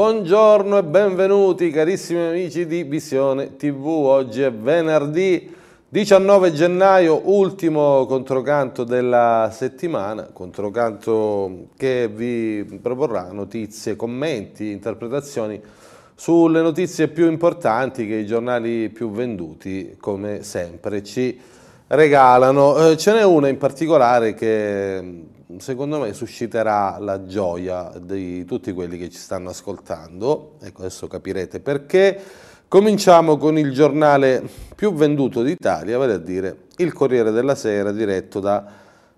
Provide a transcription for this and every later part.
buongiorno e benvenuti carissimi amici di Visione TV. Oggi è venerdì 19 gennaio, ultimo controcanto della settimana, controcanto che vi proporrà notizie, commenti, interpretazioni sulle notizie più importanti che i giornali più venduti, come sempre, ci regalano. Eh, ce n'è una in particolare che secondo me susciterà la gioia di tutti quelli che ci stanno ascoltando, ecco adesso capirete perché. Cominciamo con il giornale più venduto d'Italia, vale a dire il Corriere della Sera, diretto da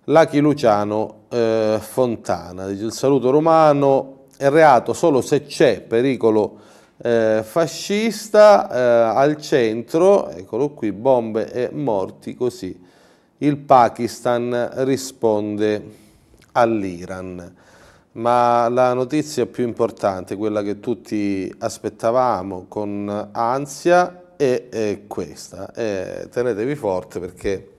Lachi Luciano eh, Fontana. Dice, il saluto romano è reato solo se c'è pericolo eh, fascista eh, al centro, eccolo qui, bombe e morti, così il Pakistan risponde all'Iran. Ma la notizia più importante, quella che tutti aspettavamo con ansia, è, è questa. E tenetevi forte perché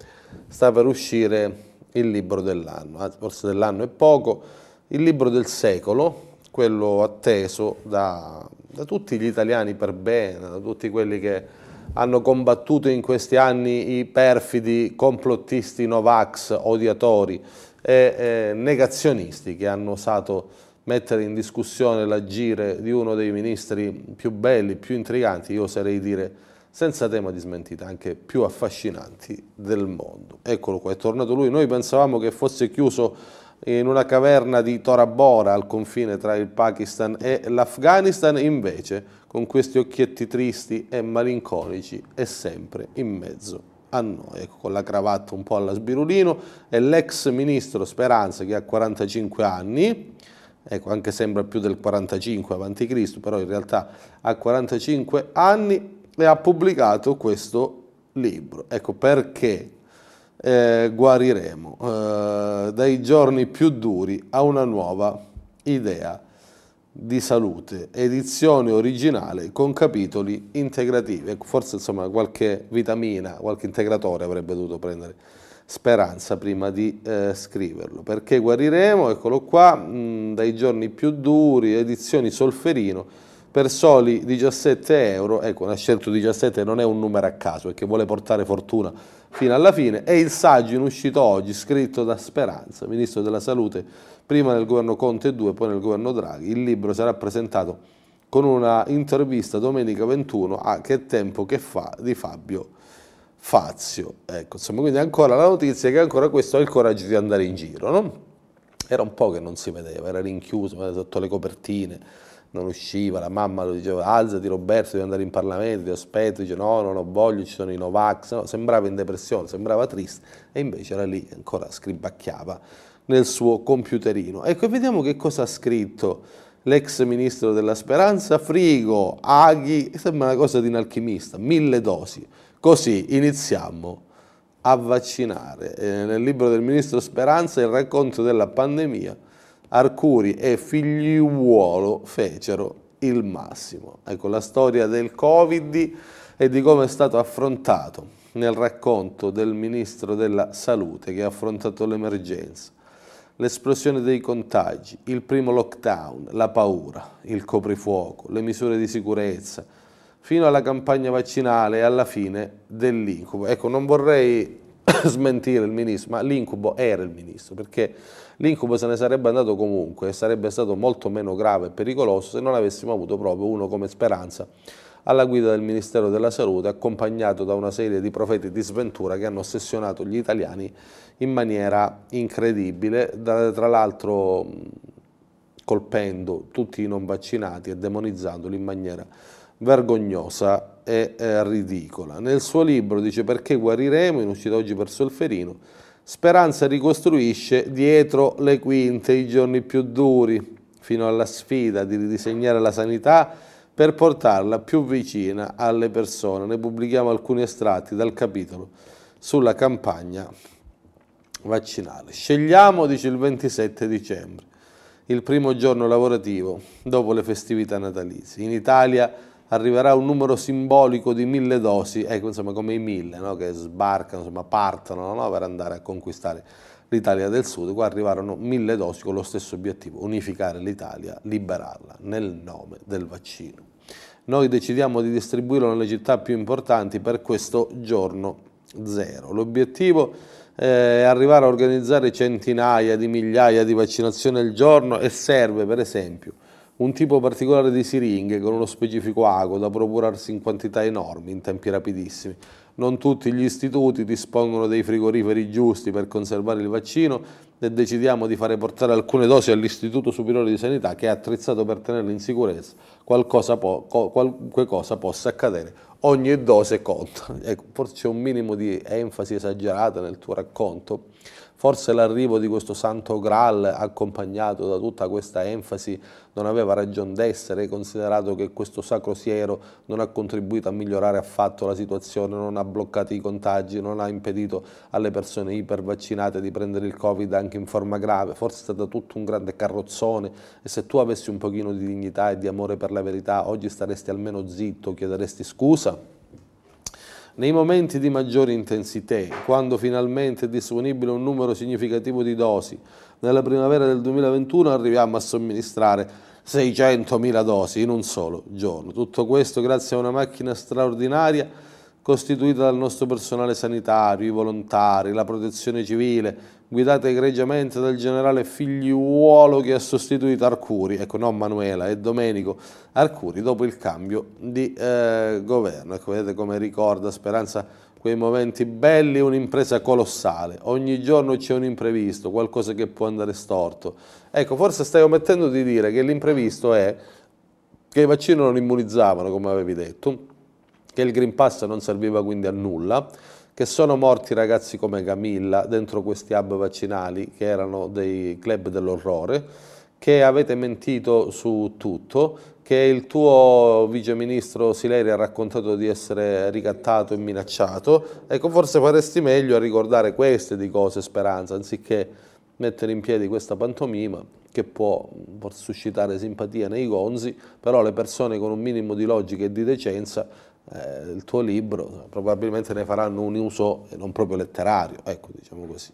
sta per uscire il libro dell'anno, anzi forse dell'anno è poco, il libro del secolo, quello atteso da, da tutti gli italiani per bene, da tutti quelli che hanno combattuto in questi anni i perfidi complottisti Novax odiatori e eh, negazionisti che hanno osato mettere in discussione l'agire di uno dei ministri più belli, più intriganti, io oserei dire senza tema di smentita, anche più affascinanti del mondo. Eccolo qua, è tornato lui. Noi pensavamo che fosse chiuso in una caverna di Tora Bora al confine tra il Pakistan e l'Afghanistan, invece con questi occhietti tristi e malinconici è sempre in mezzo a noi, ecco, con la cravatta un po' alla sbirulino, è l'ex ministro Speranza che ha 45 anni, ecco, anche sembra più del 45 avanti Cristo, però in realtà ha 45 anni e ha pubblicato questo libro. Ecco perché eh, guariremo eh, dai giorni più duri a una nuova idea di salute, edizione originale con capitoli integrativi. Ecco, forse insomma qualche vitamina, qualche integratore avrebbe dovuto prendere speranza prima di eh, scriverlo. Perché guariremo, eccolo qua, mh, dai giorni più duri, edizioni Solferino, per soli 17 euro, ecco, ha scelto 17, non è un numero a caso, perché vuole portare fortuna fino alla fine, è il saggio in uscito oggi, scritto da Speranza, Ministro della Salute, prima nel governo Conte 2, poi nel governo Draghi. Il libro sarà presentato con una intervista domenica 21 a Che tempo che fa di Fabio Fazio. Ecco, insomma, quindi ancora la notizia è che ancora questo ha il coraggio di andare in giro, no? Era un po' che non si vedeva, era rinchiuso, era sotto le copertine, non usciva, la mamma lo diceva alzati Roberto, devi andare in Parlamento, ti aspetto, dice no, non ho voglia, ci sono i Novax, no, sembrava in depressione, sembrava triste e invece era lì, ancora scribacchiava nel suo computerino. Ecco, vediamo che cosa ha scritto l'ex ministro della Speranza, frigo, aghi, sembra una cosa di un alchimista, mille dosi. Così iniziamo a vaccinare. Eh, nel libro del ministro Speranza il racconto della pandemia, Arcuri e figliuolo fecero il massimo. Ecco la storia del Covid e di come è stato affrontato nel racconto del ministro della Salute che ha affrontato l'emergenza l'esplosione dei contagi, il primo lockdown, la paura, il coprifuoco, le misure di sicurezza, fino alla campagna vaccinale e alla fine dell'incubo. Ecco, non vorrei smentire il ministro, ma l'incubo era il ministro, perché l'incubo se ne sarebbe andato comunque e sarebbe stato molto meno grave e pericoloso se non avessimo avuto proprio uno come Speranza alla guida del Ministero della Salute, accompagnato da una serie di profeti di sventura che hanno ossessionato gli italiani in maniera incredibile, tra l'altro colpendo tutti i non vaccinati e demonizzandoli in maniera vergognosa e eh, ridicola. Nel suo libro dice perché guariremo, in uscita oggi per Solferino, Speranza ricostruisce dietro le quinte i giorni più duri, fino alla sfida di ridisegnare la sanità per portarla più vicina alle persone. Ne pubblichiamo alcuni estratti dal capitolo sulla campagna vaccinale. Scegliamo, dice il 27 dicembre, il primo giorno lavorativo dopo le festività natalizie. In Italia arriverà un numero simbolico di mille dosi, ecco insomma come i mille no? che sbarcano, insomma partono no? per andare a conquistare l'Italia del Sud, qua arrivarono mille dosi con lo stesso obiettivo, unificare l'Italia, liberarla nel nome del vaccino. Noi decidiamo di distribuirlo nelle città più importanti per questo giorno zero. L'obiettivo è arrivare a organizzare centinaia di migliaia di vaccinazioni al giorno e serve per esempio un tipo particolare di siringhe con uno specifico ago da procurarsi in quantità enormi in tempi rapidissimi. Non tutti gli istituti dispongono dei frigoriferi giusti per conservare il vaccino e decidiamo di fare portare alcune dosi all'Istituto Superiore di Sanità che è attrezzato per tenerle in sicurezza, qualcosa qualunque cosa possa accadere. Ogni dose conta. Ecco, forse c'è un minimo di enfasi esagerata nel tuo racconto Forse l'arrivo di questo santo Graal, accompagnato da tutta questa enfasi, non aveva ragione d'essere, considerato che questo sacro siero non ha contribuito a migliorare affatto la situazione, non ha bloccato i contagi, non ha impedito alle persone ipervaccinate di prendere il Covid anche in forma grave, forse è stato tutto un grande carrozzone e se tu avessi un pochino di dignità e di amore per la verità, oggi staresti almeno zitto, chiederesti scusa? Nei momenti di maggiore intensità, quando finalmente è disponibile un numero significativo di dosi, nella primavera del 2021 arriviamo a somministrare 600.000 dosi in un solo giorno. Tutto questo grazie a una macchina straordinaria costituita dal nostro personale sanitario, i volontari, la protezione civile, guidata egregiamente dal generale figliuolo che ha sostituito Arcuri, ecco non Manuela, e Domenico Arcuri dopo il cambio di eh, governo. Ecco, vedete come ricorda Speranza quei momenti belli, un'impresa colossale, ogni giorno c'è un imprevisto, qualcosa che può andare storto. Ecco, forse stai omettendo di dire che l'imprevisto è che i vaccini non immunizzavano, come avevi detto, che il Green Pass non serviva quindi a nulla, che sono morti ragazzi come Camilla dentro questi hub vaccinali che erano dei club dell'orrore, che avete mentito su tutto, che il tuo viceministro Sileri ha raccontato di essere ricattato e minacciato, ecco forse faresti meglio a ricordare queste di cose Speranza, anziché mettere in piedi questa pantomima che può suscitare simpatia nei gonzi, però le persone con un minimo di logica e di decenza eh, il tuo libro, probabilmente ne faranno un uso non proprio letterario, ecco diciamo così.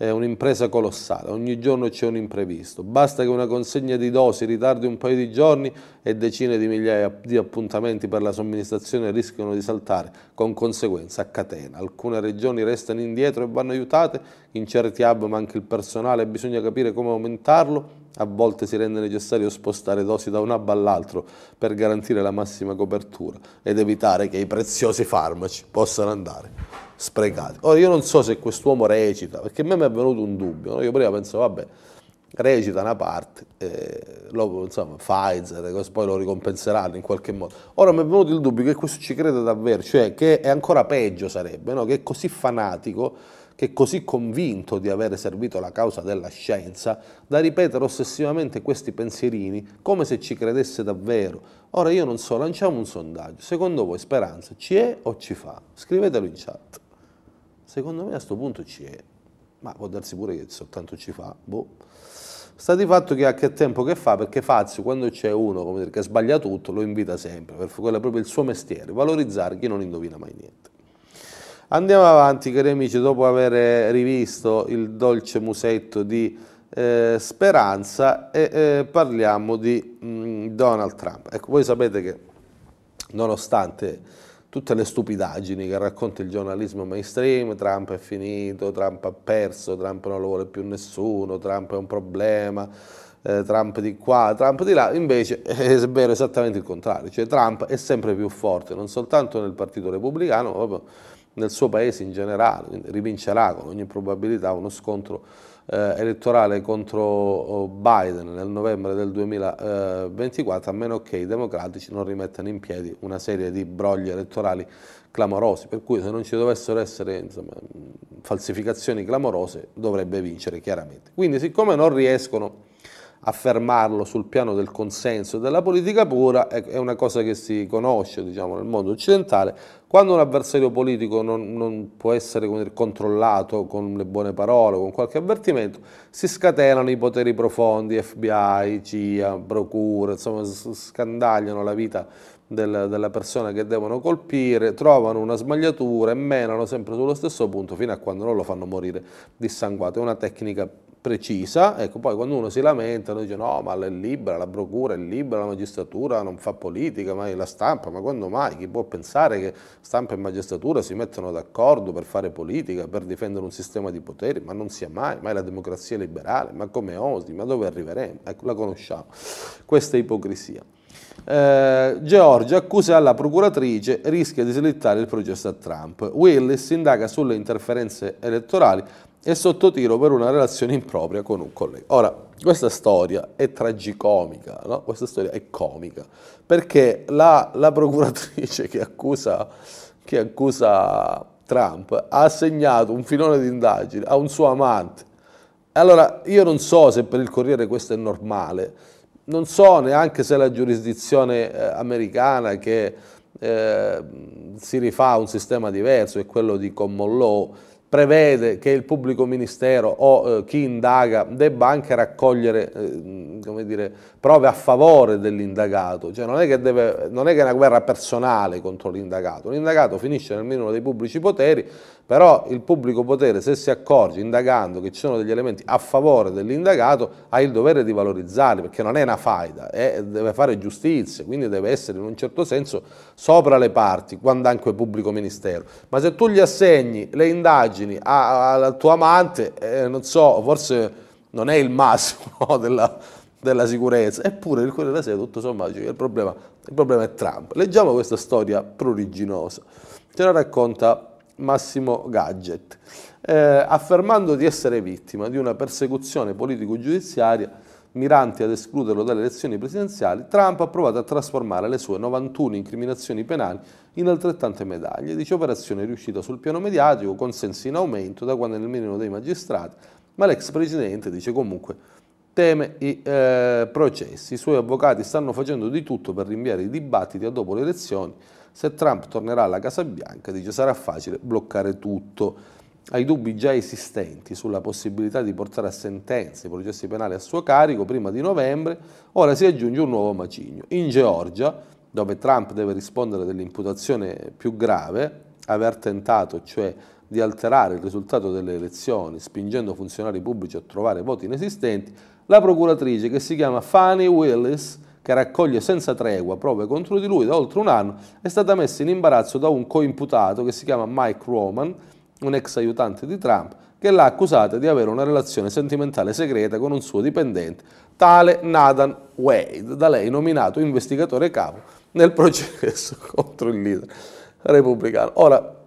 È un'impresa colossale, ogni giorno c'è un imprevisto, basta che una consegna di dosi ritardi un paio di giorni e decine di migliaia di appuntamenti per la somministrazione rischiano di saltare con conseguenza a catena. Alcune regioni restano indietro e vanno aiutate, in certi hub manca il personale bisogna capire come aumentarlo, a volte si rende necessario spostare dosi da un hub all'altro per garantire la massima copertura ed evitare che i preziosi farmaci possano andare sprecati. Ora io non so se quest'uomo recita, perché a me mi è venuto un dubbio, no? io prima pensavo vabbè recita una parte, eh, lo, insomma Pfizer, poi lo ricompenseranno in qualche modo. Ora mi è venuto il dubbio che questo ci crede davvero, cioè che è ancora peggio sarebbe, no? che è così fanatico che è così convinto di avere servito la causa della scienza, da ripetere ossessivamente questi pensierini come se ci credesse davvero. Ora io non so, lanciamo un sondaggio, secondo voi Speranza ci è o ci fa? Scrivetelo in chat. Secondo me a questo punto ci è, ma può darsi pure che soltanto ci fa, boh. Sta di fatto che a che tempo che fa, perché Fazio quando c'è uno dire, che sbaglia tutto lo invita sempre, perché quello è proprio il suo mestiere, valorizzare chi non indovina mai niente. Andiamo avanti cari amici, dopo aver rivisto il dolce musetto di eh, Speranza e eh, parliamo di mh, mm, Donald Trump. Ecco, voi sapete che nonostante tutte le stupidaggini che racconta il giornalismo mainstream, Trump è finito, Trump ha perso, Trump non lo vuole più nessuno, Trump è un problema, eh, Trump di qua, Trump di là, invece è vero esattamente il contrario, cioè Trump è sempre più forte, non soltanto nel Partito Repubblicano, ma proprio nel suo paese in generale, rivincerà con ogni probabilità uno scontro eh, elettorale contro oh, Biden nel novembre del 2024, a meno che i democratici non rimettano in piedi una serie di brogli elettorali clamorosi, per cui se non ci dovessero essere insomma, falsificazioni clamorose dovrebbe vincere chiaramente. Quindi siccome non riescono affermarlo sul piano del consenso e della politica pura è una cosa che si conosce diciamo, nel mondo occidentale. Quando un avversario politico non, non può essere dire, controllato con le buone parole, con qualche avvertimento, si scatenano i poteri profondi, FBI, CIA, procure, insomma scandagliano la vita del, della persona che devono colpire, trovano una smagliatura e menano sempre sullo stesso punto fino a quando non lo fanno morire dissanguato. È una tecnica precisa, ecco, poi quando uno si lamenta, uno dice no, ma è libera, la procura è libera, la magistratura non fa politica, ma è la stampa, ma quando mai? Chi può pensare che stampa e magistratura si mettono d'accordo per fare politica, per difendere un sistema di poteri? Ma non sia mai, mai la democrazia liberale, ma come osi, ma dove arriveremo? Ecco, la conosciamo. Questa è ipocrisia. Eh, Georgia accusa alla procuratrice rischia di slittare il processo a Trump. Willis indaga sulle interferenze elettorali è sotto tiro per una relazione impropria con un collega. Ora, questa storia è tragicomica, no? questa storia è comica, perché la, la procuratrice che accusa, che accusa Trump ha assegnato un filone di indagine a un suo amante. Allora, io non so se per il Corriere questo è normale, non so neanche se la giurisdizione eh, americana che eh, si rifà a un sistema diverso, è quello di common law, prevede che il pubblico ministero o eh, chi indaga debba anche raccogliere eh, dire, prove a favore dell'indagato, cioè non è, deve, non è, che è una guerra personale contro l'indagato, l'indagato finisce nel minimo dei pubblici poteri, però il pubblico potere se si accorge indagando che ci sono degli elementi a favore dell'indagato ha il dovere di valorizzarli perché non è una faida, è, deve fare giustizia, quindi deve essere in un certo senso sopra le parti quando anche pubblico ministero. Ma se tu gli assegni le indagini al tuo amante, eh, non so, forse non è il massimo della, della sicurezza, eppure il Corriere della Sera tutto sommato il problema, il problema è Trump. Leggiamo questa storia pruriginosa, ce la racconta Massimo Gadget, eh, affermando di essere vittima di una persecuzione politico-giudiziaria mirante ad escluderlo dalle elezioni presidenziali, Trump ha provato a trasformare le sue 91 incriminazioni penali in altrettante medaglie. Dice operazione riuscita sul piano mediatico, consensi in aumento da quando è nel minimo dei magistrati, ma l'ex presidente dice comunque teme i eh, processi. I suoi avvocati stanno facendo di tutto per rinviare i dibattiti a dopo le elezioni se Trump tornerà alla Casa Bianca, dice, sarà facile bloccare tutto. Ai dubbi già esistenti sulla possibilità di portare a sentenza i processi penali a suo carico prima di novembre, ora si aggiunge un nuovo macigno. In Georgia, dove Trump deve rispondere dell'imputazione più grave, aver tentato, cioè di alterare il risultato delle elezioni, spingendo funzionari pubblici a trovare voti inesistenti, la procuratrice, che si chiama Fanny Willis, che raccoglie senza tregua prove contro di lui da oltre un anno, è stata messa in imbarazzo da un coimputato che si chiama Mike Roman, un ex aiutante di Trump, che l'ha accusata di avere una relazione sentimentale segreta con un suo dipendente, tale Nathan Wade, da lei nominato investigatore capo nel processo contro il leader repubblicano. Ora,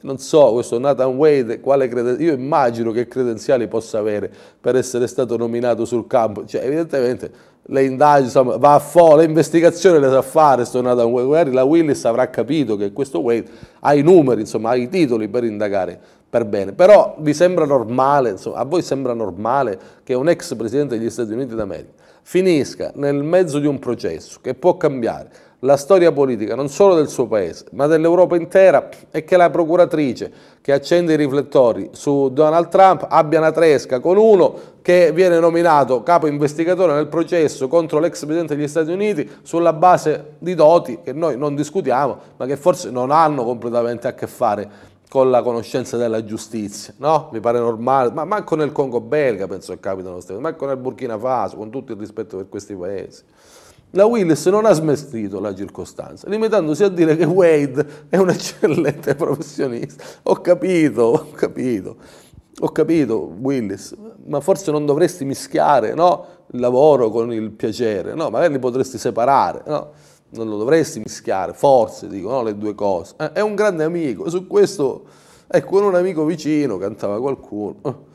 non so, questo Nathan Wade, quale credenziale, io immagino che credenziali possa avere per essere stato nominato sul campo, cioè evidentemente le indagini, insomma, va a fuoco, le investigazioni le sa fare sto Nathan Wade, magari la Willis avrà capito che questo Wade ha i numeri, insomma, ha i titoli per indagare per bene, però vi sembra normale, insomma, a voi sembra normale che un ex presidente degli Stati Uniti d'America finisca nel mezzo di un processo che può cambiare la storia politica non solo del suo paese, ma dell'Europa intera e che la procuratrice che accende i riflettori su Donald Trump abbia una tresca con uno che viene nominato capo investigatore nel processo contro l'ex Presidente degli Stati Uniti sulla base di doti che noi non discutiamo, ma che forse non hanno completamente a che fare con la conoscenza della giustizia, no? Mi pare normale, ma manco nel Congo belga penso che capitano queste cose, manco nel Burkina Faso, con tutto il rispetto per questi paesi. La Willis non ha smestito la circostanza, limitandosi a dire che Wade è un eccellente professionista. Ho capito, ho capito, ho capito Willis, ma forse non dovresti mischiare no? il lavoro con il piacere, no? magari li potresti separare, no? non lo dovresti mischiare, forse dico no? le due cose. Eh, è un grande amico, su questo, ecco, un amico vicino cantava qualcuno.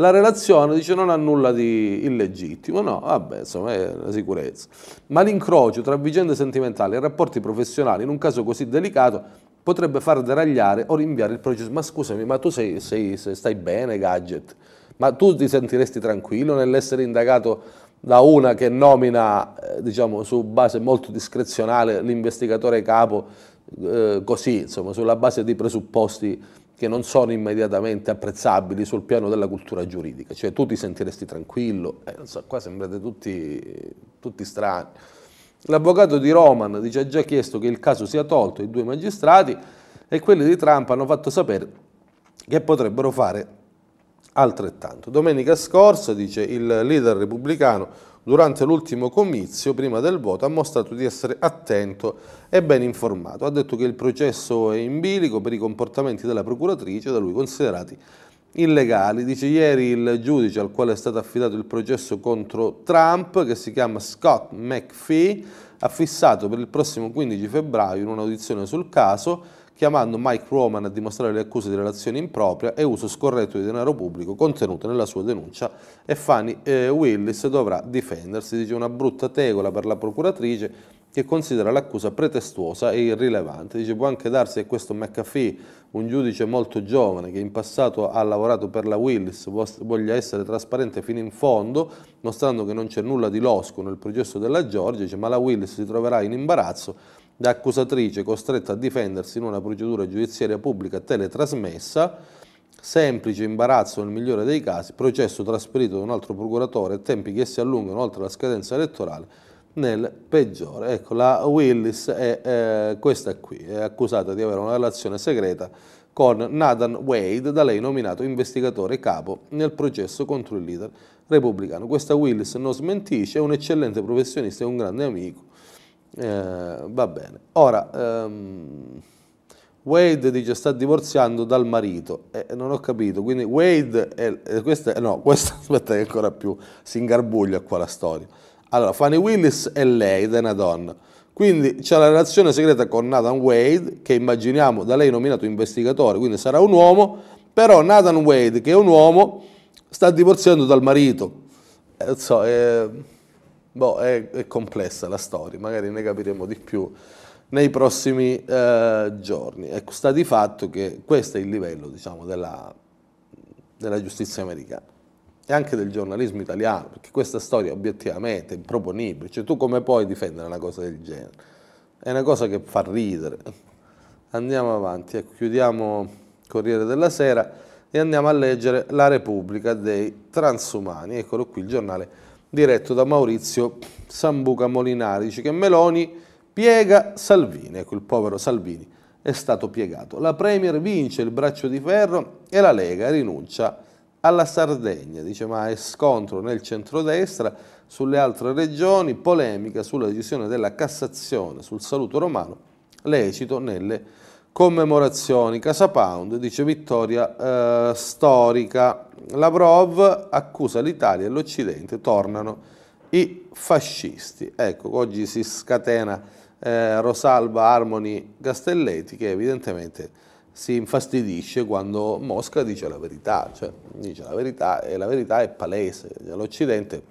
La relazione dice non ha nulla di illegittimo, no, vabbè, insomma è la sicurezza. Ma l'incrocio tra vicende sentimentali e rapporti professionali in un caso così delicato potrebbe far deragliare o rinviare il processo. Ma scusami, ma tu sei, sei, stai bene, gadget? Ma tu ti sentiresti tranquillo nell'essere indagato da una che nomina, eh, diciamo, su base molto discrezionale l'investigatore capo, eh, così, insomma, sulla base di presupposti che non sono immediatamente apprezzabili sul piano della cultura giuridica, cioè tu ti sentiresti tranquillo, eh, so, qua sembrate tutti, tutti strani. L'avvocato di Roman dice ha già chiesto che il caso sia tolto ai due magistrati e quelli di Trump hanno fatto sapere che potrebbero fare altrettanto. Domenica scorsa, dice il leader repubblicano, durante l'ultimo comizio, prima del voto, ha mostrato di essere attento e ben informato. Ha detto che il processo è in bilico per i comportamenti della procuratrice, da lui considerati illegali. Dice ieri il giudice al quale è stato affidato il processo contro Trump, che si chiama Scott McPhee, ha fissato per il prossimo 15 febbraio in un'audizione sul caso chiamando Mike Roman a dimostrare le accuse di relazione impropria e uso scorretto di denaro pubblico contenute nella sua denuncia e Fanny eh, Willis dovrà difendersi, dice una brutta tegola per la procuratrice che considera l'accusa pretestuosa e irrilevante. Dice può anche darsi che questo McAfee, un giudice molto giovane che in passato ha lavorato per la Willis, voglia essere trasparente fino in fondo, mostrando che non c'è nulla di losco nel processo della Georgia, dice ma la Willis si troverà in imbarazzo da accusatrice costretta a difendersi in una procedura giudiziaria pubblica teletrasmessa, semplice imbarazzo nel migliore dei casi, processo trasferito da un altro procuratore tempi che si allungano oltre la scadenza elettorale nel peggiore. Ecco, la Willis è eh, questa qui, è accusata di avere una relazione segreta con Nathan Wade, da lei nominato investigatore capo nel processo contro il leader repubblicano. Questa Willis non smentisce, è un eccellente professionista e un grande amico eh, va bene. Ora, um, Wade dice sta divorziando dal marito, eh, non ho capito, quindi Wade, è, eh, questa, no, questa aspetta che ancora più si ingarbuglia qua la storia. Allora, Fanny Willis è lei è una donna, quindi c'è la relazione segreta con Nathan Wade, che immaginiamo da lei nominato investigatore, quindi sarà un uomo, però Nathan Wade, che è un uomo, sta divorziando dal marito. Eh, so, eh, boh, è, è, complessa la storia, magari ne capiremo di più nei prossimi eh, giorni. Ecco, sta di fatto che questo è il livello diciamo, della, della giustizia americana e anche del giornalismo italiano, perché questa storia obiettivamente è improponibile, cioè tu come puoi difendere una cosa del genere? È una cosa che fa ridere. Andiamo avanti, ecco, chiudiamo Corriere della Sera e andiamo a leggere La Repubblica dei Transumani, eccolo qui il giornale diretto da Maurizio Sambuca Molinari, dice che Meloni piega Salvini, ecco il povero Salvini è stato piegato. La Premier vince il braccio di ferro e la Lega rinuncia alla Sardegna, dice ma è scontro nel centrodestra, sulle altre regioni, polemica sulla decisione della Cassazione sul saluto romano, lecito nelle commemorazioni. Casa Pound dice vittoria eh, storica. Lavrov accusa l'Italia e l'Occidente, tornano i fascisti. Ecco, oggi si scatena eh, Rosalba Armoni Castelletti che evidentemente si infastidisce quando Mosca dice la verità, cioè dice la verità e la verità è palese, l'Occidente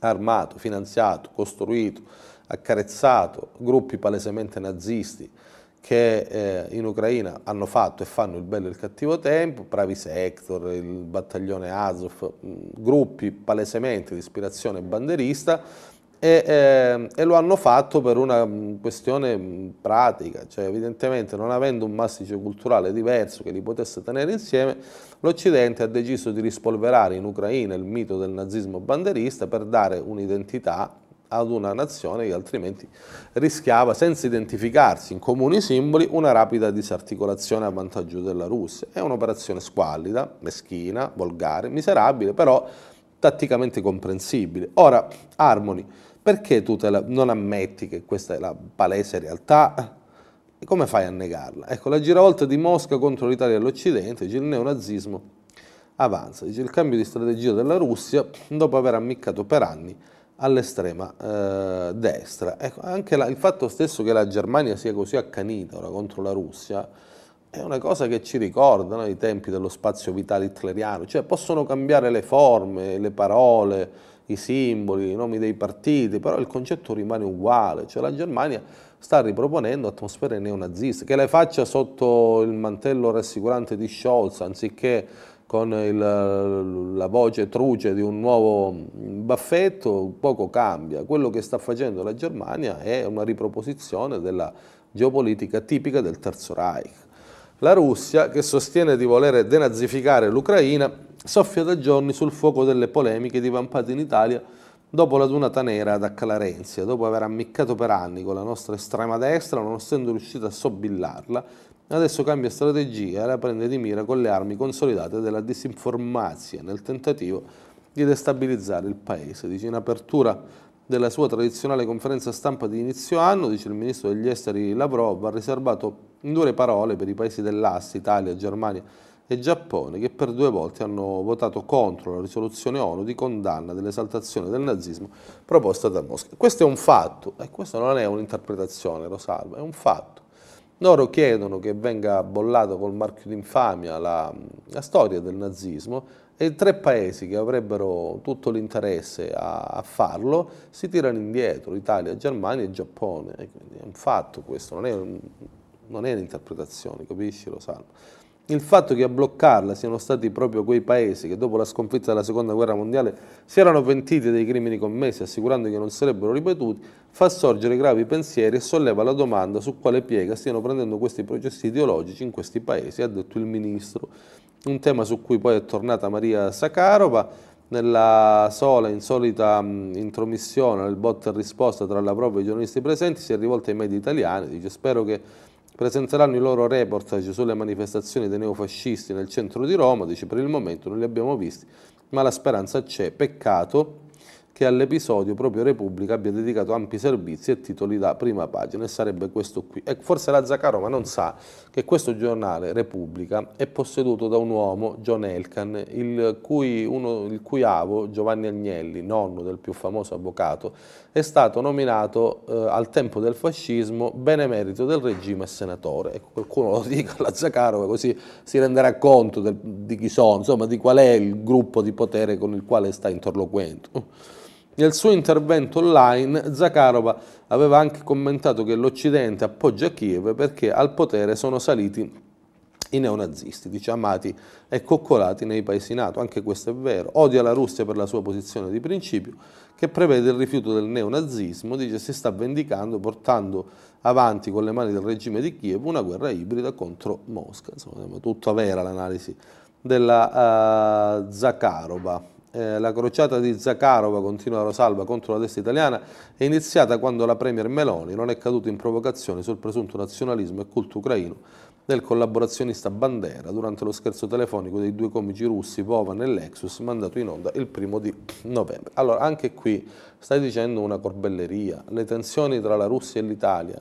armato, finanziato, costruito, accarezzato gruppi palesemente nazisti, che eh, in Ucraina hanno fatto e fanno il bello e il cattivo tempo, Pravi Sector, il battaglione Azov, gruppi palesemente di ispirazione banderista e, eh, e, lo hanno fatto per una questione pratica, cioè evidentemente non avendo un massiccio culturale diverso che li potesse tenere insieme, l'Occidente ha deciso di rispolverare in Ucraina il mito del nazismo banderista per dare un'identità ad una nazione che altrimenti rischiava, senza identificarsi in comuni simboli, una rapida disarticolazione a vantaggio della Russia. È un'operazione squallida, meschina, volgare, miserabile, però tatticamente comprensibile. Ora, Harmony, perché tu la, non ammetti che questa è la palese realtà? E come fai a negarla? Ecco, la giravolta di Mosca contro l'Italia e l'Occidente, il neonazismo avanza. Dice il cambio di strategia della Russia dopo aver ammiccato per anni all'estrema eh, destra. Ecco, anche la, il fatto stesso che la Germania sia così accanita ora contro la Russia è una cosa che ci ricorda no, i tempi dello spazio vitale hitleriano, cioè possono cambiare le forme, le parole, i simboli, i nomi dei partiti, però il concetto rimane uguale, cioè la Germania sta riproponendo atmosfere neonaziste, che le faccia sotto il mantello rassicurante di Scholz, anziché con il, la voce truce di un nuovo baffetto, poco cambia. Quello che sta facendo la Germania è una riproposizione della geopolitica tipica del Terzo Reich. La Russia, che sostiene di voler denazificare l'Ucraina, soffia da giorni sul fuoco delle polemiche divampate in Italia dopo la dunata nera ad Acclarenzia, dopo aver ammiccato per anni con la nostra estrema destra, non essendo riuscito a sobbillarla, adesso cambia strategia e la prende di mira con le armi consolidate della disinformazione nel tentativo di destabilizzare il paese. Dice in apertura della sua tradizionale conferenza stampa di inizio anno, dice il ministro degli esteri Lavrov, ha riservato in dure parole per i paesi dell'Ast, Italia, Germania e Giappone, che per due volte hanno votato contro la risoluzione ONU di condanna dell'esaltazione del nazismo proposta da Mosca. Questo è un fatto, e questo non è un'interpretazione, Rosalba, è un fatto. Loro chiedono che venga bollato col marchio d'infamia la, la storia del nazismo, e tre paesi che avrebbero tutto l'interesse a, a, farlo si tirano indietro, Italia, Germania e Giappone. È un fatto questo, non è, un, non è un'interpretazione, capisci lo sanno. Il fatto che a bloccarla siano stati proprio quei paesi che dopo la sconfitta della seconda guerra mondiale si erano pentiti dei crimini commessi assicurando che non sarebbero ripetuti, fa sorgere gravi pensieri e solleva la domanda su quale piega stiano prendendo questi processi ideologici in questi paesi, ha detto il Ministro. Un tema su cui poi è tornata Maria Sakharova, nella sola insolita intromissione nel bot e risposta tra la prova e i giornalisti presenti si è rivolta ai media italiani, dice spero che presenteranno i loro reportage sulle manifestazioni dei neofascisti nel centro di Roma, dice per il momento non li abbiamo visti, ma la speranza c'è, peccato che all'episodio proprio Repubblica abbia dedicato ampi servizi e titoli da prima pagina e sarebbe questo qui. E forse la Zaccarova non sa che questo giornale Repubblica è posseduto da un uomo, John Elkan, il cui, uno, il cui avo, Giovanni Agnelli, nonno del più famoso avvocato, è stato nominato eh, al tempo del fascismo benemerito del regime e senatore. Ecco, qualcuno lo dica alla Zaccarova così si renderà conto del, di chi sono, insomma di qual è il gruppo di potere con il quale sta interloquendo. Nel suo intervento online Zakharova aveva anche commentato che l'Occidente appoggia Kiev perché al potere sono saliti i neonazisti, dice amati e coccolati nei paesi NATO, anche questo è vero, odia la Russia per la sua posizione di principio che prevede il rifiuto del neonazismo, dice si sta vendicando portando avanti con le mani del regime di Kiev una guerra ibrida contro Mosca, insomma tutta vera l'analisi della uh, Zakharova. Eh, la crociata di Zakharova, continua Rosalba, contro la destra italiana è iniziata quando la Premier Meloni non è caduta in provocazioni sul presunto nazionalismo e culto ucraino del collaborazionista Bandera durante lo scherzo telefonico dei due comici russi Vovan e Lexus mandato in onda il primo di novembre. Allora, anche qui stai dicendo una corbelleria, le tensioni tra la Russia e l'Italia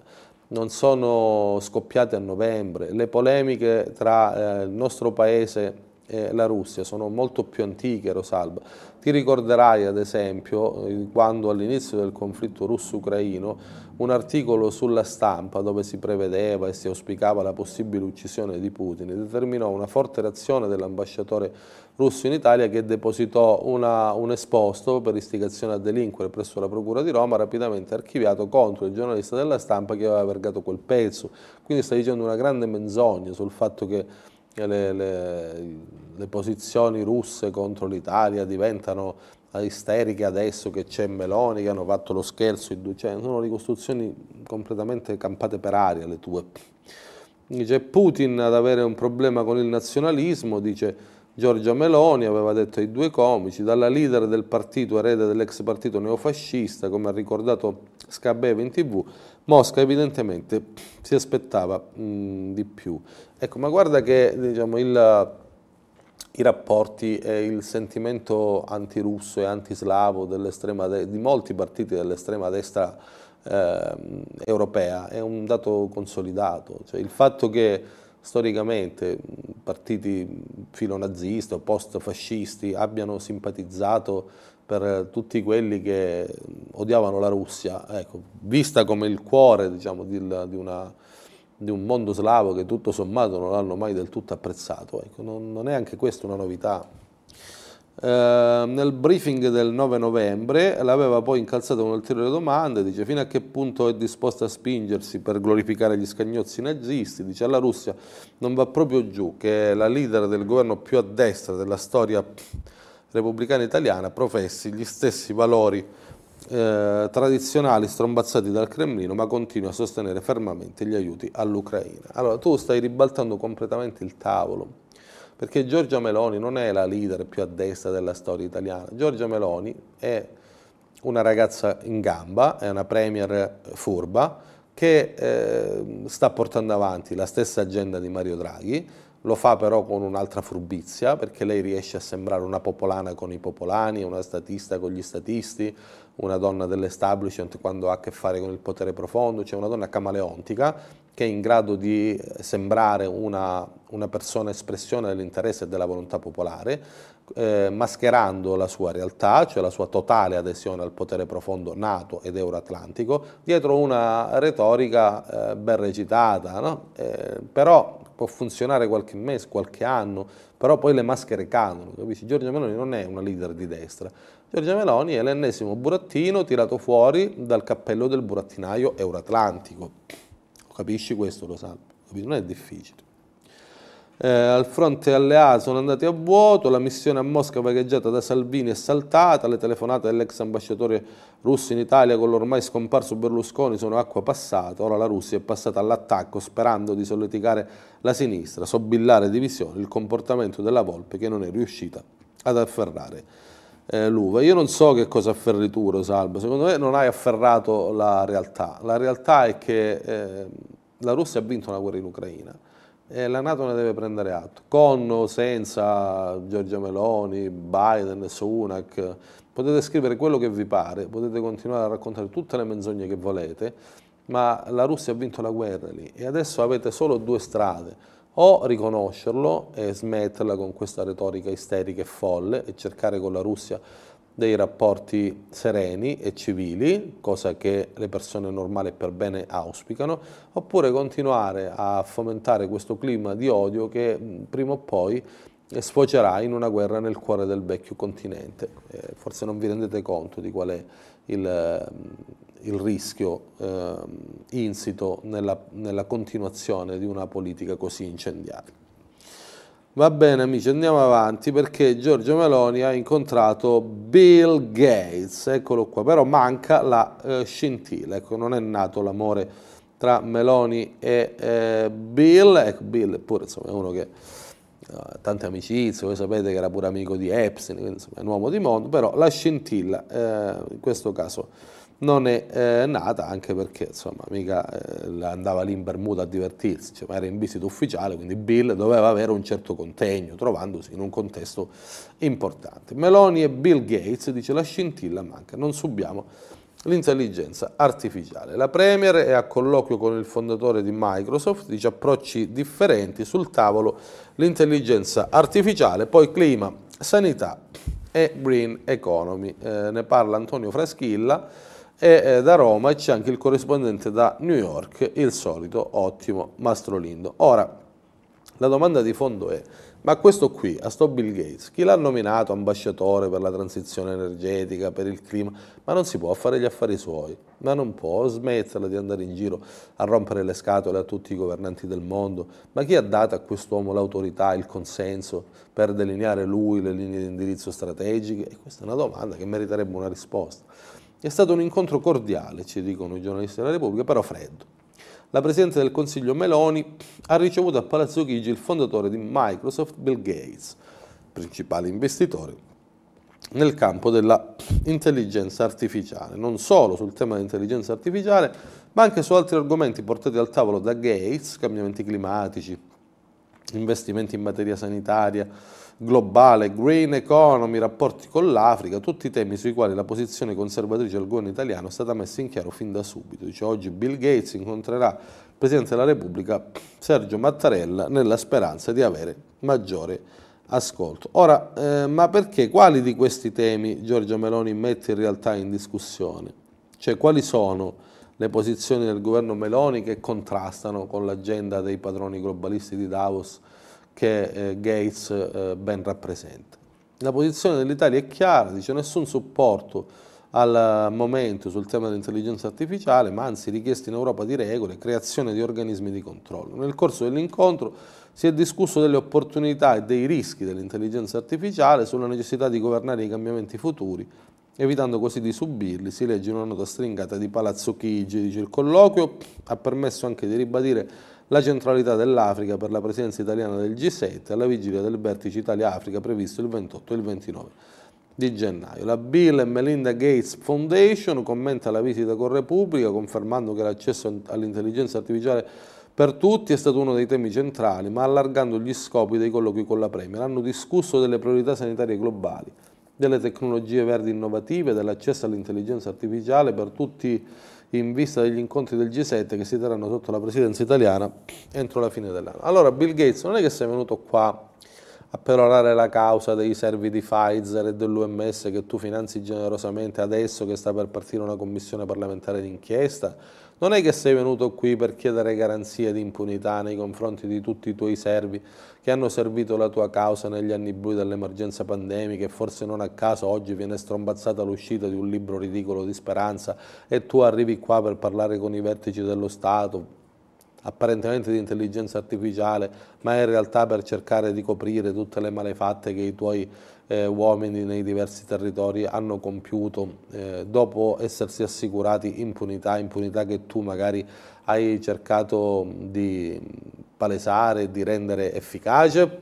non sono scoppiate a novembre, le polemiche tra eh, il nostro paese e la Russia sono molto più antiche, Rosalba. Ti ricorderai ad esempio eh, quando all'inizio del conflitto russo-ucraino un articolo sulla stampa dove si prevedeva e si auspicava la possibile uccisione di Putin determinò una forte reazione dell'ambasciatore russo in Italia che depositò una, un esposto per istigazione a delinquere presso la Procura di Roma rapidamente archiviato contro il giornalista della stampa che aveva vergato quel pezzo. Quindi sta dicendo una grande menzogna sul fatto che le, le, le posizioni russe contro l'Italia diventano isteriche adesso che c'è Meloni che hanno fatto lo scherzo cioè sono ricostruzioni completamente campate per aria le tue. Dice Putin ad avere un problema con il nazionalismo, dice Giorgia Meloni aveva detto ai due comici, dalla leader del partito, erede dell'ex partito neofascista, come ha ricordato Scabeve in tv, Mosca evidentemente si aspettava mh, di più. Ecco, ma guarda che diciamo, il, i rapporti e il sentimento antirusso e antislavo di molti partiti dell'estrema destra eh, europea è un dato consolidato. Cioè, il fatto che storicamente partiti filonazisti o post-fascisti abbiano simpatizzato per tutti quelli che odiavano la Russia, ecco, vista come il cuore diciamo, di, di, una, di, un mondo slavo che tutto sommato non l'hanno mai del tutto apprezzato, ecco, non, non, è anche questa una novità. Eh, nel briefing del 9 novembre l'aveva poi incalzata un'ulteriore domanda, dice fino a che punto è disposta a spingersi per glorificare gli scagnozzi nazisti, dice alla Russia non va proprio giù che la leader del governo più a destra della storia repubblicana italiana professi gli stessi valori eh, tradizionali strombazzati dal Cremlino ma continua a sostenere fermamente gli aiuti all'Ucraina. Allora tu stai ribaltando completamente il tavolo perché Giorgia Meloni non è la leader più a destra della storia italiana, Giorgia Meloni è una ragazza in gamba, è una premier furba, che eh, sta portando avanti la stessa agenda di Mario Draghi, lo fa però con un'altra furbizia, perché lei riesce a sembrare una popolana con i popolani, una statista con gli statisti, una donna dell'establishment quando ha a che fare con il potere profondo, cioè una donna camaleontica che è in grado di sembrare una, una persona espressione dell'interesse e della volontà popolare, eh, mascherando la sua realtà, cioè la sua totale adesione al potere profondo nato ed euroatlantico, dietro una retorica eh, ben recitata, no? eh, però può funzionare qualche mese, qualche anno, però poi le maschere cadono, capisci? Giorgia Meloni non è una leader di destra, Giorgia Meloni è l'ennesimo burattino tirato fuori dal cappello del burattinaio euroatlantico, capisci questo lo sa, non è difficile. Eh, al fronte alleato sono andati a vuoto, la missione a Mosca vagheggiata da Salvini è saltata, le telefonate dell'ex ambasciatore russo in Italia con l'ormai scomparso Berlusconi sono acqua passata, ora la Russia è passata all'attacco sperando di solleticare la sinistra, sobillare divisioni, il comportamento della Volpe che non è riuscita ad afferrare eh, l'uva. Io non so che cosa afferri tu Rosalba, secondo me non hai afferrato la realtà, la realtà è che eh, la Russia ha vinto una guerra in Ucraina, e la Nato ne deve prendere atto, con o senza Giorgia Meloni, Biden, Sunak, potete scrivere quello che vi pare, potete continuare a raccontare tutte le menzogne che volete, ma la Russia ha vinto la guerra lì e adesso avete solo due strade, o riconoscerlo e smetterla con questa retorica isterica e folle e cercare con la Russia dei rapporti sereni e civili, cosa che le persone normali per bene auspicano, oppure continuare a fomentare questo clima di odio che prima o poi sfocerà in una guerra nel cuore del vecchio continente. Eh, forse non vi rendete conto di qual è il, il rischio eh, insito nella, nella continuazione di una politica così incendiaria. Va bene amici, andiamo avanti perché Giorgio Meloni ha incontrato Bill Gates, eccolo qua, però manca la eh, scintilla, ecco, non è nato l'amore tra Meloni e eh, Bill, ecco, Bill pure insomma, è uno che ha tante amicizie, voi sapete che era pure amico di Epstein, insomma, è un uomo di mondo, però la scintilla eh, in questo caso non è eh, nata anche perché insomma mica eh, andava lì in Bermuda a divertirsi, cioè, era in visita ufficiale, quindi Bill doveva avere un certo contegno, trovandosi in un contesto importante. Meloni e Bill Gates, dice la scintilla manca, non subiamo l'intelligenza artificiale. La Premier è a colloquio con il fondatore di Microsoft, dice approcci differenti sul tavolo l'intelligenza artificiale, poi clima, sanità e green economy. Eh, ne parla Antonio Fraschilla e eh, da Roma c'è anche il corrispondente da New York, il solito ottimo Mastrolindo. Ora, la domanda di fondo è, ma questo qui, a sto Bill Gates, chi l'ha nominato ambasciatore per la transizione energetica, per il clima? Ma non si può fare gli affari suoi, ma non può smetterla di andare in giro a rompere le scatole a tutti i governanti del mondo. Ma chi ha dato a quest'uomo l'autorità, il consenso per delineare lui le linee di indirizzo strategiche? E questa è una domanda che meriterebbe una risposta. È stato un incontro cordiale, ci dicono i giornalisti della Repubblica, però freddo. La Presidente del Consiglio Meloni ha ricevuto a Palazzo Chigi il fondatore di Microsoft, Bill Gates, principale investitore nel campo dell'intelligenza artificiale, non solo sul tema dell'intelligenza artificiale, ma anche su altri argomenti portati al tavolo da Gates, cambiamenti climatici, investimenti in materia sanitaria, globale, green economy, rapporti con l'Africa, tutti temi sui quali la posizione conservatrice del governo italiano è stata messa in chiaro fin da subito. Dice, oggi Bill Gates incontrerà il Presidente della Repubblica Sergio Mattarella nella speranza di avere maggiore ascolto. Ora, eh, ma perché? Quali di questi temi Giorgia Meloni mette in realtà in discussione? Cioè, quali sono le posizioni del governo Meloni che contrastano con l'agenda dei padroni globalisti di Davos che eh, Gates eh, ben rappresenta. La posizione dell'Italia è chiara, dice nessun supporto al momento sul tema dell'intelligenza artificiale, ma anzi richiesta in Europa di regole, creazione di organismi di controllo. Nel corso dell'incontro si è discusso delle opportunità e dei rischi dell'intelligenza artificiale, sulla necessità di governare i cambiamenti futuri, evitando così di subirli, si legge in una nota stringata di Palazzo Chigi, dice il colloquio, ha permesso anche di ribadire la centralità dell'Africa per la presenza italiana del G7 alla vigilia del vertice Italia-Africa previsto il 28 e il 29 di gennaio. La Bill e Melinda Gates Foundation commenta la visita con Repubblica confermando che l'accesso all'intelligenza artificiale per tutti è stato uno dei temi centrali, ma allargando gli scopi dei colloqui con la Premier. Hanno discusso delle priorità sanitarie globali, delle tecnologie verdi innovative, dell'accesso all'intelligenza artificiale per tutti in vista degli incontri del G7 che si terranno sotto la presidenza italiana entro la fine dell'anno. Allora Bill Gates non è che sei venuto qua a perorare la causa dei servi di Pfizer e dell'UMS che tu finanzi generosamente adesso che sta per partire una commissione parlamentare d'inchiesta, non è che sei venuto qui per chiedere garanzie di impunità nei confronti di tutti i tuoi servi che hanno servito la tua causa negli anni bui dell'emergenza pandemica e forse non a caso oggi viene strombazzata l'uscita di un libro ridicolo di speranza e tu arrivi qua per parlare con i vertici dello Stato, apparentemente di intelligenza artificiale, ma in realtà per cercare di coprire tutte le malefatte che i tuoi eh, uomini nei diversi territori hanno compiuto eh, dopo essersi assicurati impunità, impunità che tu magari hai cercato di palesare di rendere efficace.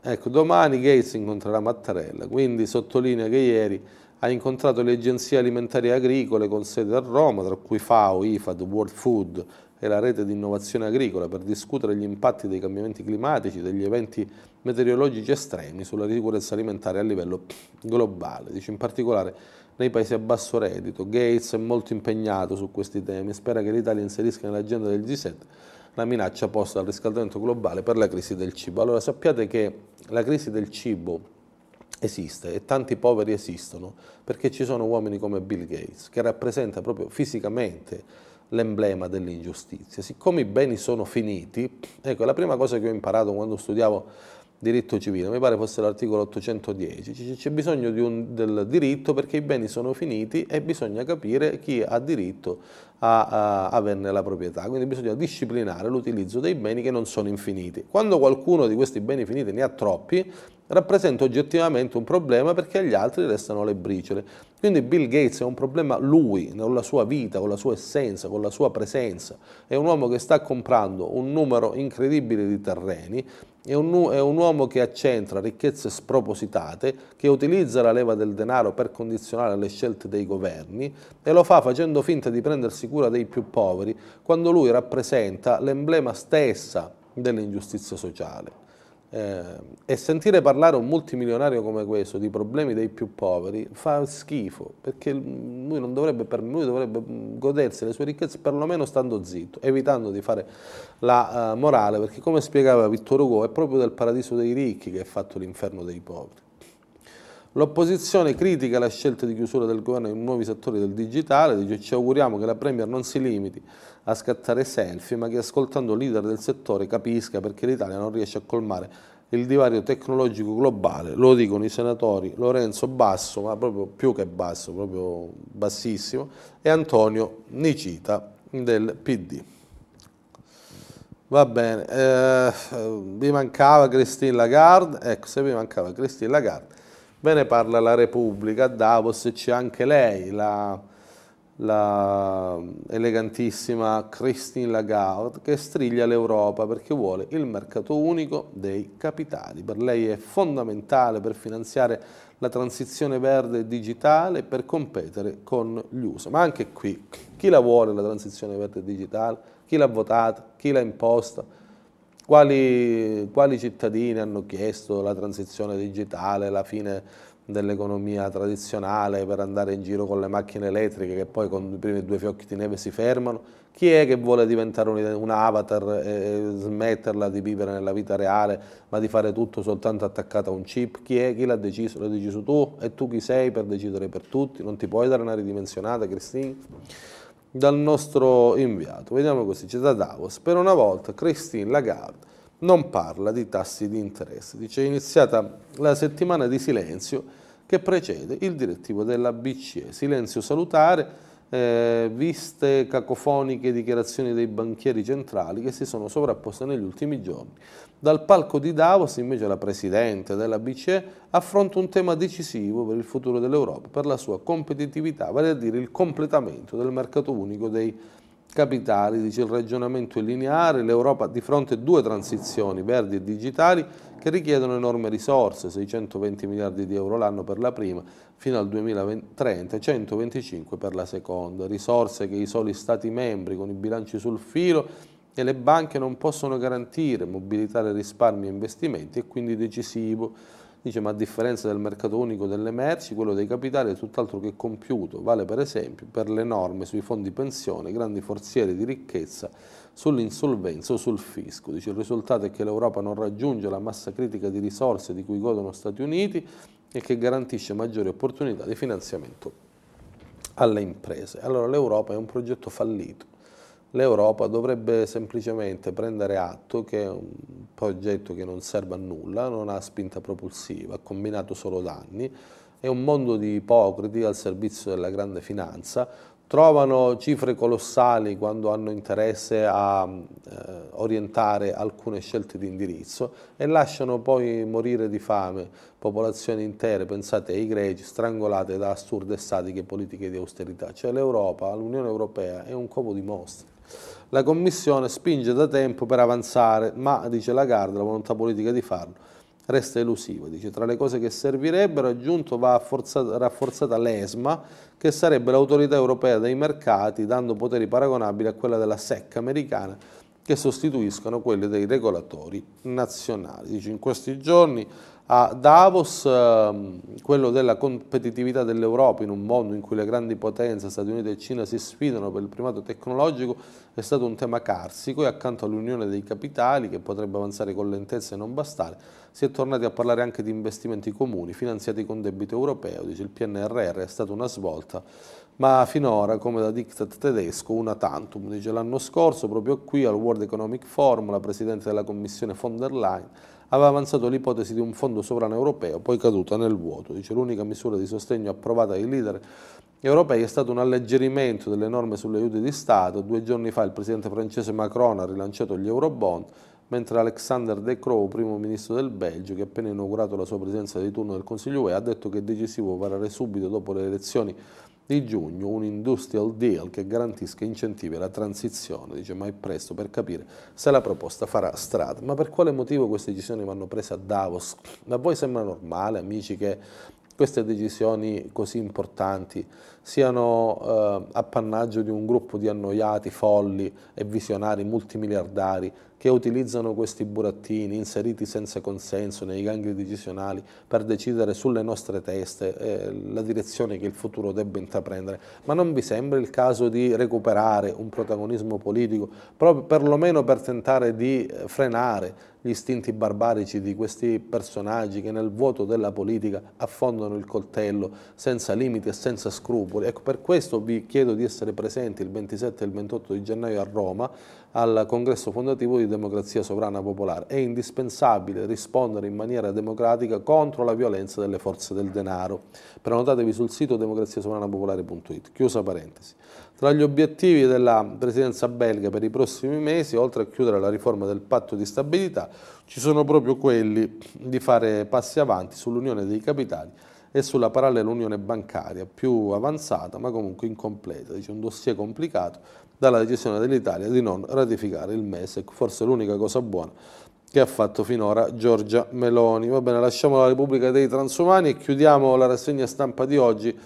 Ecco, domani Gates incontrerà Mattarella, quindi sottolinea che ieri ha incontrato le agenzie alimentari e agricole con sede a Roma, tra cui FAO, IFAD, World Food, e la rete di innovazione agricola per discutere gli impatti dei cambiamenti climatici, degli eventi meteorologici estremi sulla sicurezza alimentare a livello globale. Dice in particolare nei paesi a basso reddito. Gates è molto impegnato su questi temi e spera che l'Italia inserisca nell'agenda del G7 la minaccia posta dal riscaldamento globale per la crisi del cibo. Allora sappiate che la crisi del cibo esiste e tanti poveri esistono perché ci sono uomini come Bill Gates che rappresenta proprio fisicamente l'emblema dell'ingiustizia. Siccome i beni sono finiti, ecco, la prima cosa che ho imparato quando studiavo diritto civile, mi pare fosse l'articolo 810, c'è bisogno di un, del diritto perché i beni sono finiti e bisogna capire chi ha diritto a, a averne la proprietà, quindi bisogna disciplinare l'utilizzo dei beni che non sono infiniti. Quando qualcuno di questi beni finiti ne ha troppi, rappresenta oggettivamente un problema perché agli altri restano le briciole. Quindi Bill Gates è un problema lui, con la sua vita, con la sua essenza, con la sua presenza. È un uomo che sta comprando un numero incredibile di terreni, è un, è un uomo che accentra ricchezze spropositate, che utilizza la leva del denaro per condizionare le scelte dei governi e lo fa facendo finta di prendersi cura dei più poveri, quando lui rappresenta l'emblema stessa dell'ingiustizia sociale. Eh, e sentire parlare un multimilionario come questo di problemi dei più poveri fa schifo, perché lui, dovrebbe, lui dovrebbe godersi le sue ricchezze perlomeno stando zitto, evitando di fare la uh, morale, perché come spiegava Vittor Hugo è proprio del paradiso dei ricchi che è fatto l'inferno dei poveri. L'opposizione critica la scelta di chiusura del governo in nuovi settori del digitale, dice ci auguriamo che la Premier non si limiti a scattare selfie, ma che ascoltando leader del settore capisca perché l'Italia non riesce a colmare il divario tecnologico globale, lo dicono i senatori Lorenzo Basso, ma proprio più che basso, proprio bassissimo, e Antonio Nicita del PD. Va bene, eh, vi mancava Christine Lagarde, ecco se vi mancava Christine Lagarde, Ve ne parla la Repubblica, Davos c'è anche lei, la, la, elegantissima Christine Lagarde, che striglia l'Europa perché vuole il mercato unico dei capitali. Per lei è fondamentale per finanziare la transizione verde e digitale per competere con gli USA. Ma anche qui, chi la vuole la transizione verde e digitale? Chi l'ha votata? Chi l'ha imposta? Quali, quali, cittadini hanno chiesto la transizione digitale, la fine dell'economia tradizionale per andare in giro con le macchine elettriche che poi con i primi due fiocchi di neve si fermano? Chi è che vuole diventare un, un avatar e smetterla di vivere nella vita reale ma di fare tutto soltanto attaccato a un chip? Chi è? Chi l'ha deciso? L'hai deciso tu? E tu chi sei per decidere per tutti? Non ti puoi dare una ridimensionata, Cristina? dal nostro inviato. Vediamo così, c'è da Davos. Per una volta Christine Lagarde non parla di tassi di interesse. Dice è iniziata la settimana di silenzio che precede il direttivo della BCE. Silenzio salutare eh, viste cacofoniche dichiarazioni dei banchieri centrali che si sono sovrapposte negli ultimi giorni. Dal palco di Davos invece la Presidente della BCE affronta un tema decisivo per il futuro dell'Europa, per la sua competitività, vale a dire il completamento del mercato unico dei capitali, dice il ragionamento è lineare, l'Europa di fronte a due transizioni, verdi e digitali, che richiedono enormi risorse, 620 miliardi di euro l'anno per la prima, fino al 2030, 125 per la seconda, risorse che i soli Stati membri con i bilanci sul filo e le banche non possono garantire, mobilitare risparmi e investimenti è quindi decisivo Dice, ma a differenza del mercato unico delle merci, quello dei capitali è tutt'altro che compiuto. Vale per esempio per le norme sui fondi pensione, grandi forzieri di ricchezza, sull'insolvenza o sul fisco. Dice, il risultato è che l'Europa non raggiunge la massa critica di risorse di cui godono Stati Uniti e che garantisce maggiori opportunità di finanziamento alle imprese. Allora l'Europa è un progetto fallito l'Europa dovrebbe semplicemente prendere atto che è un progetto che non serve a nulla, non ha spinta propulsiva, ha combinato solo danni, è un mondo di ipocriti al servizio della grande finanza, trovano cifre colossali quando hanno interesse a eh, orientare alcune scelte di indirizzo e lasciano poi morire di fame popolazioni intere, pensate ai greci, strangolate da assurde statiche politiche di austerità. Cioè l'Europa, l'Unione Europea è un covo di mostre. La Commissione spinge da tempo per avanzare, ma, dice Lagarde, la volontà politica di farlo resta elusiva. Dice, tra le cose che servirebbero, aggiunto, va rafforzata l'ESMA, che sarebbe l'autorità europea dei mercati, dando poteri paragonabili a quella della SEC americana, che sostituiscono quelli dei regolatori nazionali. Dice, in questi giorni a Davos, ehm, quello della competitività dell'Europa in un mondo in cui le grandi potenze, Stati Uniti e Cina, si sfidano per il primato tecnologico, è stato un tema carsico e accanto all'unione dei capitali, che potrebbe avanzare con lentezza e non bastare, si è tornati a parlare anche di investimenti comuni finanziati con debito europeo, dice il PNRR è stata una svolta, ma finora, come da diktat tedesco, una tantum, dice l'anno scorso, proprio qui al World Economic Forum, la Presidente della Commissione von der Leyen aveva avanzato l'ipotesi di un fondo sovrano europeo, poi caduta nel vuoto. Dice l'unica misura di sostegno approvata dai leader europei è stato un alleggerimento delle norme sugli aiuti di Stato. Due giorni fa il presidente francese Macron ha rilanciato gli eurobond, mentre Alexander De Croo, primo ministro del Belgio, che ha appena inaugurato la sua presenza di turno del Consiglio UE, ha detto che è decisivo varare subito dopo le elezioni di giugno un industrial deal che garantisca incentivi alla transizione, dice ma è presto per capire se la proposta farà strada. Ma per quale motivo queste decisioni vanno prese a Davos? A voi sembra normale, amici, che queste decisioni così importanti siano eh, appannaggio di un gruppo di annoiati, folli e visionari multimiliardari che utilizzano questi burattini inseriti senza consenso nei gangli decisionali per decidere sulle nostre teste eh, la direzione che il futuro debba intraprendere. Ma non vi sembra il caso di recuperare un protagonismo politico, proprio perlomeno per tentare di eh, frenare gli istinti barbarici di questi personaggi che nel vuoto della politica affondano il coltello senza limiti e senza scrupoli. Ecco, per questo vi chiedo di essere presenti il 27 e il 28 di gennaio a Roma al congresso fondativo di Democrazia Sovrana Popolare. È indispensabile rispondere in maniera democratica contro la violenza delle forze del denaro. Prenotatevi sul sito democraziasovranapopolare.it. Chiusa parentesi. Tra gli obiettivi della presidenza belga per i prossimi mesi, oltre a chiudere la riforma del patto di stabilità, ci sono proprio quelli di fare passi avanti sull'unione dei capitali e sulla parallela unione bancaria, più avanzata ma comunque incompleta, dice un dossier complicato dalla decisione dell'Italia di non ratificare il MESEC, forse l'unica cosa buona che ha fatto finora Giorgia Meloni. Va bene, lasciamo la Repubblica dei Transumani e chiudiamo la rassegna stampa di oggi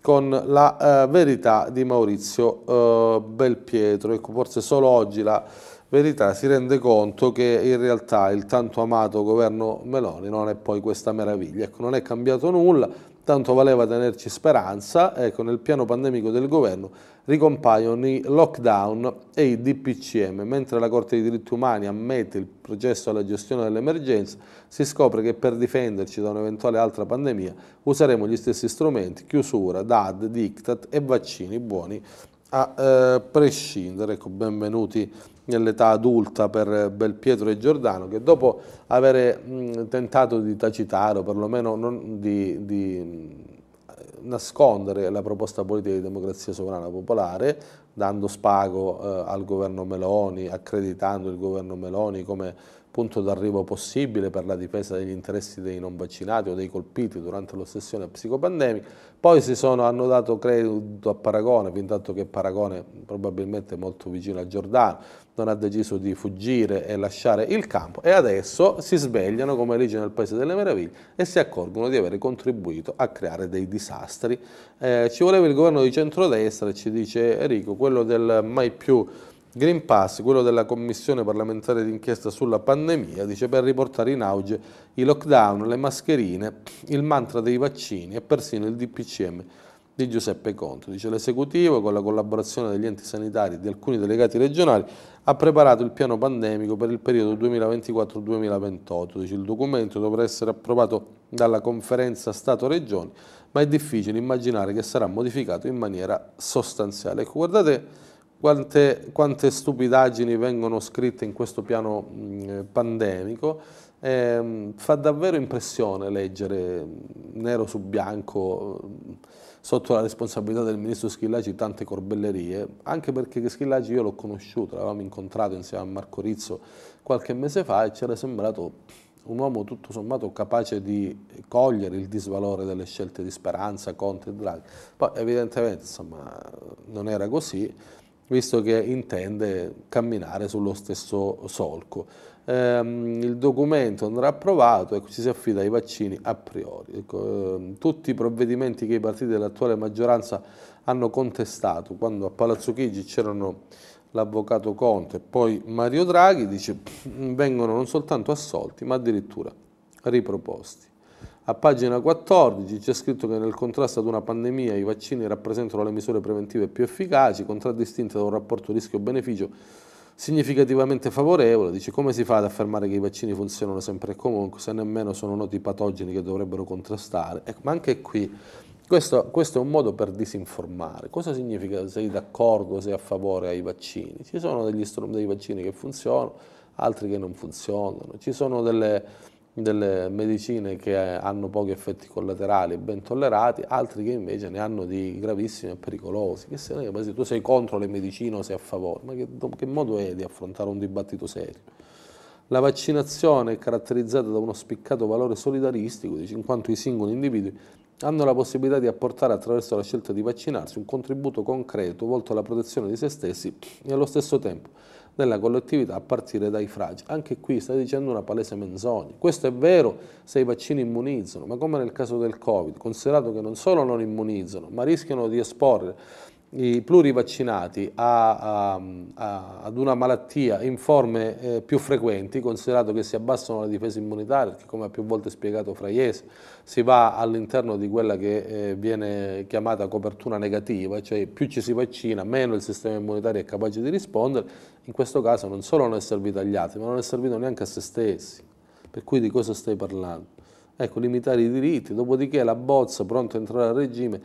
con la eh, verità di Maurizio eh, Belpietro. Ecco, forse solo oggi la verità si rende conto che in realtà il tanto amato governo Meloni non è poi questa meraviglia. Ecco, non è cambiato nulla, tanto valeva tenerci speranza, ecco, nel piano pandemico del governo ricompaiono i lockdown e i DPCM, mentre la Corte dei diritti umani ammette il processo alla gestione dell'emergenza, si scopre che per difenderci da un'eventuale altra pandemia useremo gli stessi strumenti, chiusura, DAD, diktat e vaccini buoni a eh, prescindere. Ecco, benvenuti nell'età adulta per Belpietro e Giordano che dopo aver tentato di tacitare o perlomeno di, di nascondere la proposta politica di democrazia sovrana popolare, dando spago eh, al governo Meloni, accreditando il governo Meloni come punto d'arrivo possibile per la difesa degli interessi dei non vaccinati o dei colpiti durante l'ossessione psicopandemica, poi si sono, hanno dato credito a Paragone, fin tanto che Paragone probabilmente è molto vicino a Giordano, non ha deciso di fuggire e lasciare il campo e adesso si svegliano come legge nel Paese delle Meraviglie e si accorgono di aver contribuito a creare dei disastri. Eh, ci voleva il governo di centrodestra, ci dice Enrico, quello del mai più Green Pass, quello della Commissione parlamentare d'inchiesta sulla pandemia, dice per riportare in auge i lockdown, le mascherine, il mantra dei vaccini e persino il DPCM di Giuseppe Conte. Dice l'esecutivo, con la collaborazione degli enti sanitari e di alcuni delegati regionali, ha preparato il piano pandemico per il periodo 2024-2028. Dice il documento dovrà essere approvato dalla conferenza Stato-Regioni, ma è difficile immaginare che sarà modificato in maniera sostanziale. Ecco, guardate quante, quante stupidaggini vengono scritte in questo piano mh, pandemico, eh, fa davvero impressione leggere nero su bianco sotto la responsabilità del ministro Schillaci tante corbellerie, anche perché Schillaci io l'ho conosciuto, l'avevamo incontrato insieme a Marco Rizzo qualche mese fa e ci era sembrato un uomo tutto sommato capace di cogliere il disvalore delle scelte di Speranza, Conte e Draghi. Poi evidentemente insomma, non era così, visto che intende camminare sullo stesso solco. Ehm, il documento andrà approvato e ci si affida ai vaccini a priori. Ecco, ehm, tutti i provvedimenti che i partiti dell'attuale maggioranza hanno contestato, quando a Palazzo Chigi c'erano l'avvocato Conte e poi Mario Draghi, dice, vengono non soltanto assolti, ma addirittura riproposti. A pagina 14 c'è scritto che nel contrasto ad una pandemia i vaccini rappresentano le misure preventive più efficaci, contraddistinte da un rapporto rischio-beneficio significativamente favorevole. Dice come si fa ad affermare che i vaccini funzionano sempre e comunque se nemmeno sono noti i patogeni che dovrebbero contrastare. Ecco, ma anche qui questo, questo, è un modo per disinformare. Cosa significa se sei d'accordo, sei a favore ai vaccini? Ci sono degli, dei vaccini che funzionano, altri che non funzionano. Ci sono delle delle medicine che hanno pochi effetti collaterali e ben tollerati, altri che invece ne hanno di gravissimi e pericolosi. Che se tu sei contro le medicine o sei a favore, ma che, che modo è di affrontare un dibattito serio? La vaccinazione è caratterizzata da uno spiccato valore solidaristico, in quanto i singoli individui hanno la possibilità di apportare attraverso la scelta di vaccinarsi un contributo concreto volto alla protezione di se stessi e allo stesso tempo della collettività a partire dai fragili. Anche qui stai dicendo una palese menzogna. Questo è vero se i vaccini immunizzano, ma come nel caso del Covid, considerato che non solo non immunizzano, ma rischiano di esporre i plurivaccinati a, a, a, ad una malattia in forme eh, più frequenti, considerato che si abbassano le difese immunitarie, perché come ha più volte spiegato Fraiese, si va all'interno di quella che eh, viene chiamata copertura negativa, cioè più ci si vaccina, meno il sistema immunitario è capace di rispondere, in questo caso non solo non è servito agli altri, ma non è servito neanche a se stessi. Per cui di cosa stai parlando? Ecco, limitare i diritti, dopodiché la bozza pronta a entrare a regime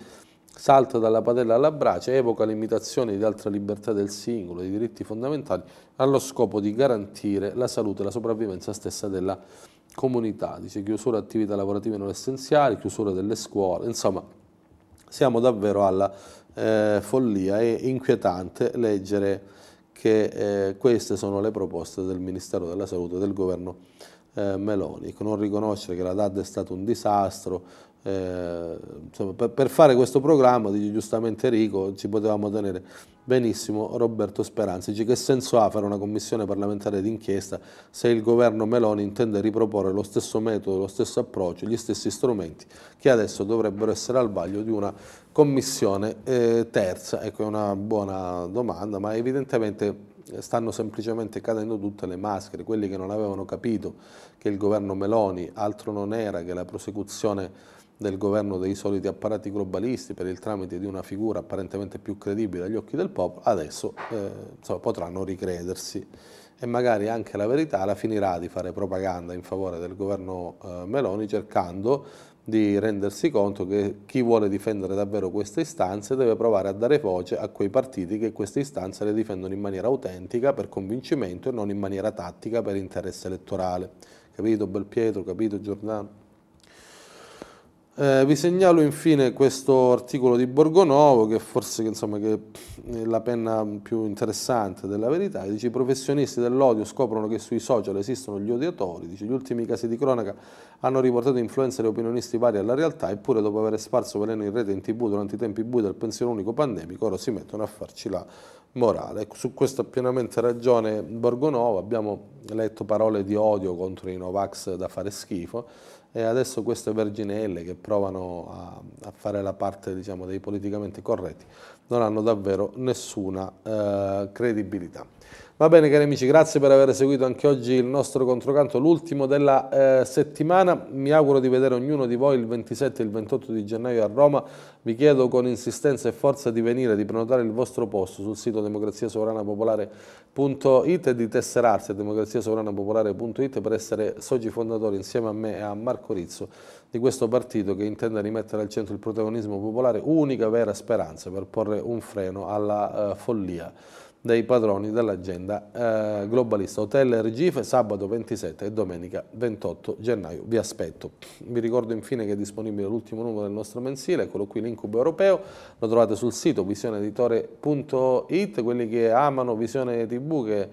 salta dalla padella alla brace, evoca limitazioni di altra libertà del singolo, dei diritti fondamentali, allo scopo di garantire la salute e la sopravvivenza stessa della comunità. Dice chiusura attività lavorative non essenziali, chiusura delle scuole, insomma siamo davvero alla eh, follia. È inquietante leggere che eh, queste sono le proposte del Ministero della Salute del governo eh, Meloni, non riconoscere che la DAD è stato un disastro, eh, insomma, per, per, fare questo programma, dice giustamente Enrico, ci potevamo tenere benissimo Roberto Speranza. Dice che senso ha fare una commissione parlamentare d'inchiesta se il governo Meloni intende riproporre lo stesso metodo, lo stesso approccio, gli stessi strumenti che adesso dovrebbero essere al vaglio di una commissione eh, terza. Ecco, è una buona domanda, ma evidentemente stanno semplicemente cadendo tutte le maschere, quelli che non avevano capito che il governo Meloni altro non era che la prosecuzione del governo dei soliti apparati globalisti per il tramite di una figura apparentemente più credibile agli occhi del popolo, adesso eh, insomma, potranno ricredersi. E magari anche la verità la finirà di fare propaganda in favore del governo eh, Meloni cercando di rendersi conto che chi vuole difendere davvero queste istanze deve provare a dare voce a quei partiti che queste istanze le difendono in maniera autentica, per convincimento e non in maniera tattica per interesse elettorale. Capito Belpietro, capito Giordano? Eh, vi segnalo infine questo articolo di Borgonovo che forse insomma, che è la penna più interessante della verità. Dice i professionisti dell'odio scoprono che sui social esistono gli odiatori. Dice, gli ultimi casi di cronaca hanno riportato influenze e opinionisti vari alla realtà eppure dopo aver sparso veleno in rete in tv durante i tempi bui del pensiero unico pandemico ora si mettono a farci la morale. Ecco, su questo ha pienamente ragione Borgonovo. Abbiamo letto parole di odio contro i Novax da fare schifo e adesso queste verginelle che provano a, a fare la parte diciamo, dei politicamente corretti non hanno davvero nessuna eh, credibilità. Va bene cari amici, grazie per aver seguito anche oggi il nostro controcanto, l'ultimo della eh, settimana. Mi auguro di vedere ognuno di voi il 27 e il 28 di gennaio a Roma. Vi chiedo con insistenza e forza di venire, di prenotare il vostro posto sul sito democraziasovranapopolare.it e di tesserarsi a democraziasovranapopolare.it per essere soci fondatori insieme a me e a Marco Rizzo di questo partito che intende rimettere al centro il protagonismo popolare, unica vera speranza per porre un freno alla uh, follia dei padroni dell'agenda eh, globalista. Hotel Regife sabato 27 e domenica 28 gennaio. Vi aspetto. Vi ricordo infine che è disponibile l'ultimo numero del nostro mensile, eccolo qui l'incubo europeo, lo trovate sul sito visioneeditore.it, quelli che amano Visione TV che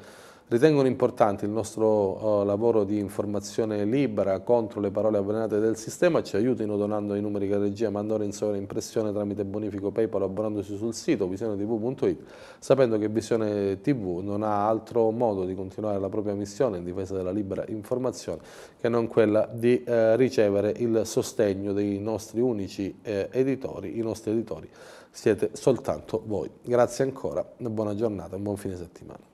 Ritengono importante il nostro uh, lavoro di informazione libera contro le parole avvelenate del sistema, ci aiutino donando i numeri che regia mandano in sovraimpressione tramite bonifico PayPal abbonandosi sul sito visionetv.it, sapendo che Visione TV non ha altro modo di continuare la propria missione in difesa della libera informazione che non quella di eh, ricevere il sostegno dei nostri unici eh, editori, i nostri editori siete soltanto voi. Grazie ancora, buona giornata, un buon fine settimana.